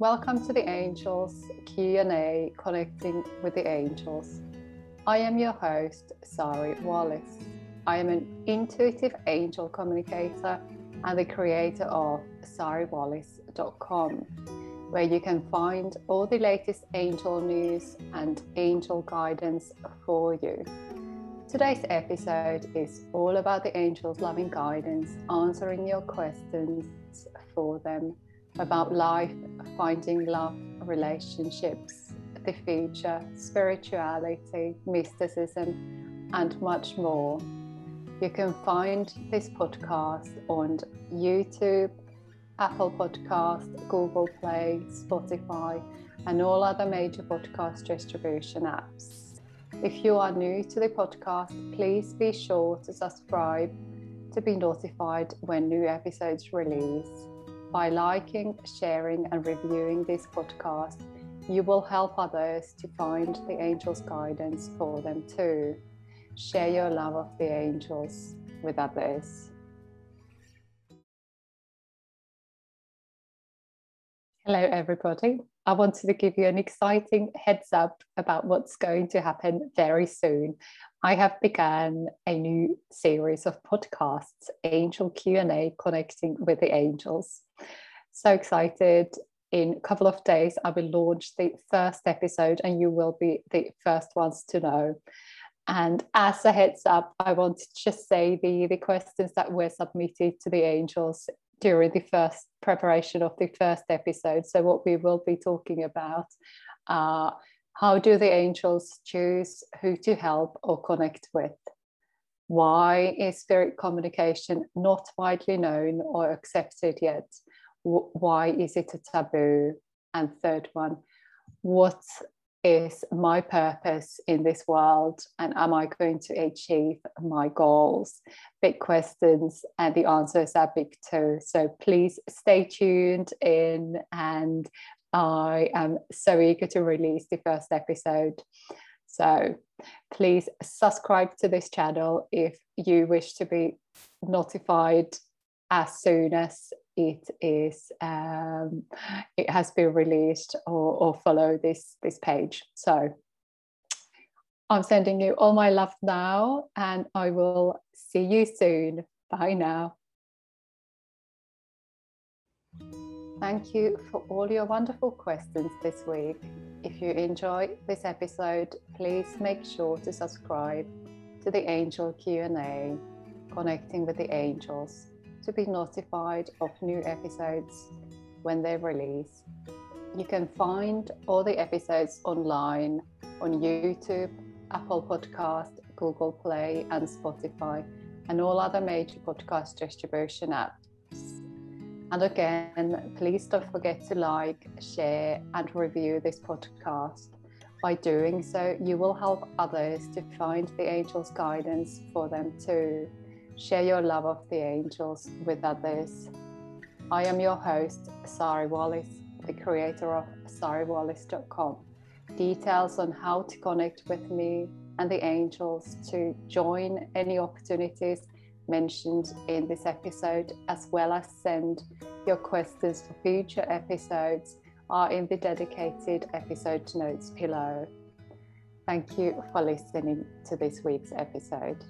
Welcome to the Angels Q&A Connecting with the Angels. I am your host, Sari Wallace. I am an intuitive angel communicator and the creator of sariwallace.com, where you can find all the latest angel news and angel guidance for you. Today's episode is all about the angels' loving guidance, answering your questions for them about life, finding love, relationships, the future, spirituality, mysticism, and much more. You can find this podcast on YouTube, Apple Podcast, Google Play, Spotify, and all other major podcast distribution apps. If you are new to the podcast, please be sure to subscribe to be notified when new episodes release. By liking, sharing, and reviewing this podcast, you will help others to find the angels' guidance for them too. Share your love of the angels with others. Hello, everybody. I wanted to give you an exciting heads up about what's going to happen very soon. I have begun a new series of podcasts, Angel Q&A Connecting with the Angels. So excited. In a couple of days, I will launch the first episode and you will be the first ones to know. And as a heads up, I want to just say the, the questions that were submitted to the angels during the first preparation of the first episode. So, what we will be talking about are how do the angels choose who to help or connect with? Why is spirit communication not widely known or accepted yet? Why is it a taboo? And third one, what is my purpose in this world and am I going to achieve my goals? Big questions, and the answers are big too. So please stay tuned in, and I am so eager to release the first episode. So please subscribe to this channel if you wish to be notified as soon as it is um, it has been released or, or follow this this page. So i'm sending you all my love now and i will see you soon. Bye now. Thank you for all your wonderful questions this week. If you enjoy this episode, please make sure to subscribe to the Angel Q&A, Connecting with the Angels to be notified of new episodes when they're released. You can find all the episodes online on YouTube, Apple Podcast, Google Play, and Spotify, and all other major podcast distribution apps. And again, please don't forget to like, share, and review this podcast. By doing so, you will help others to find the angel's guidance for them too. Share your love of the angels with others. I am your host, Sari Wallace, the creator of sariwallace.com. Details on how to connect with me and the angels to join any opportunities mentioned in this episode, as well as send your questions for future episodes, are in the dedicated episode notes below. Thank you for listening to this week's episode.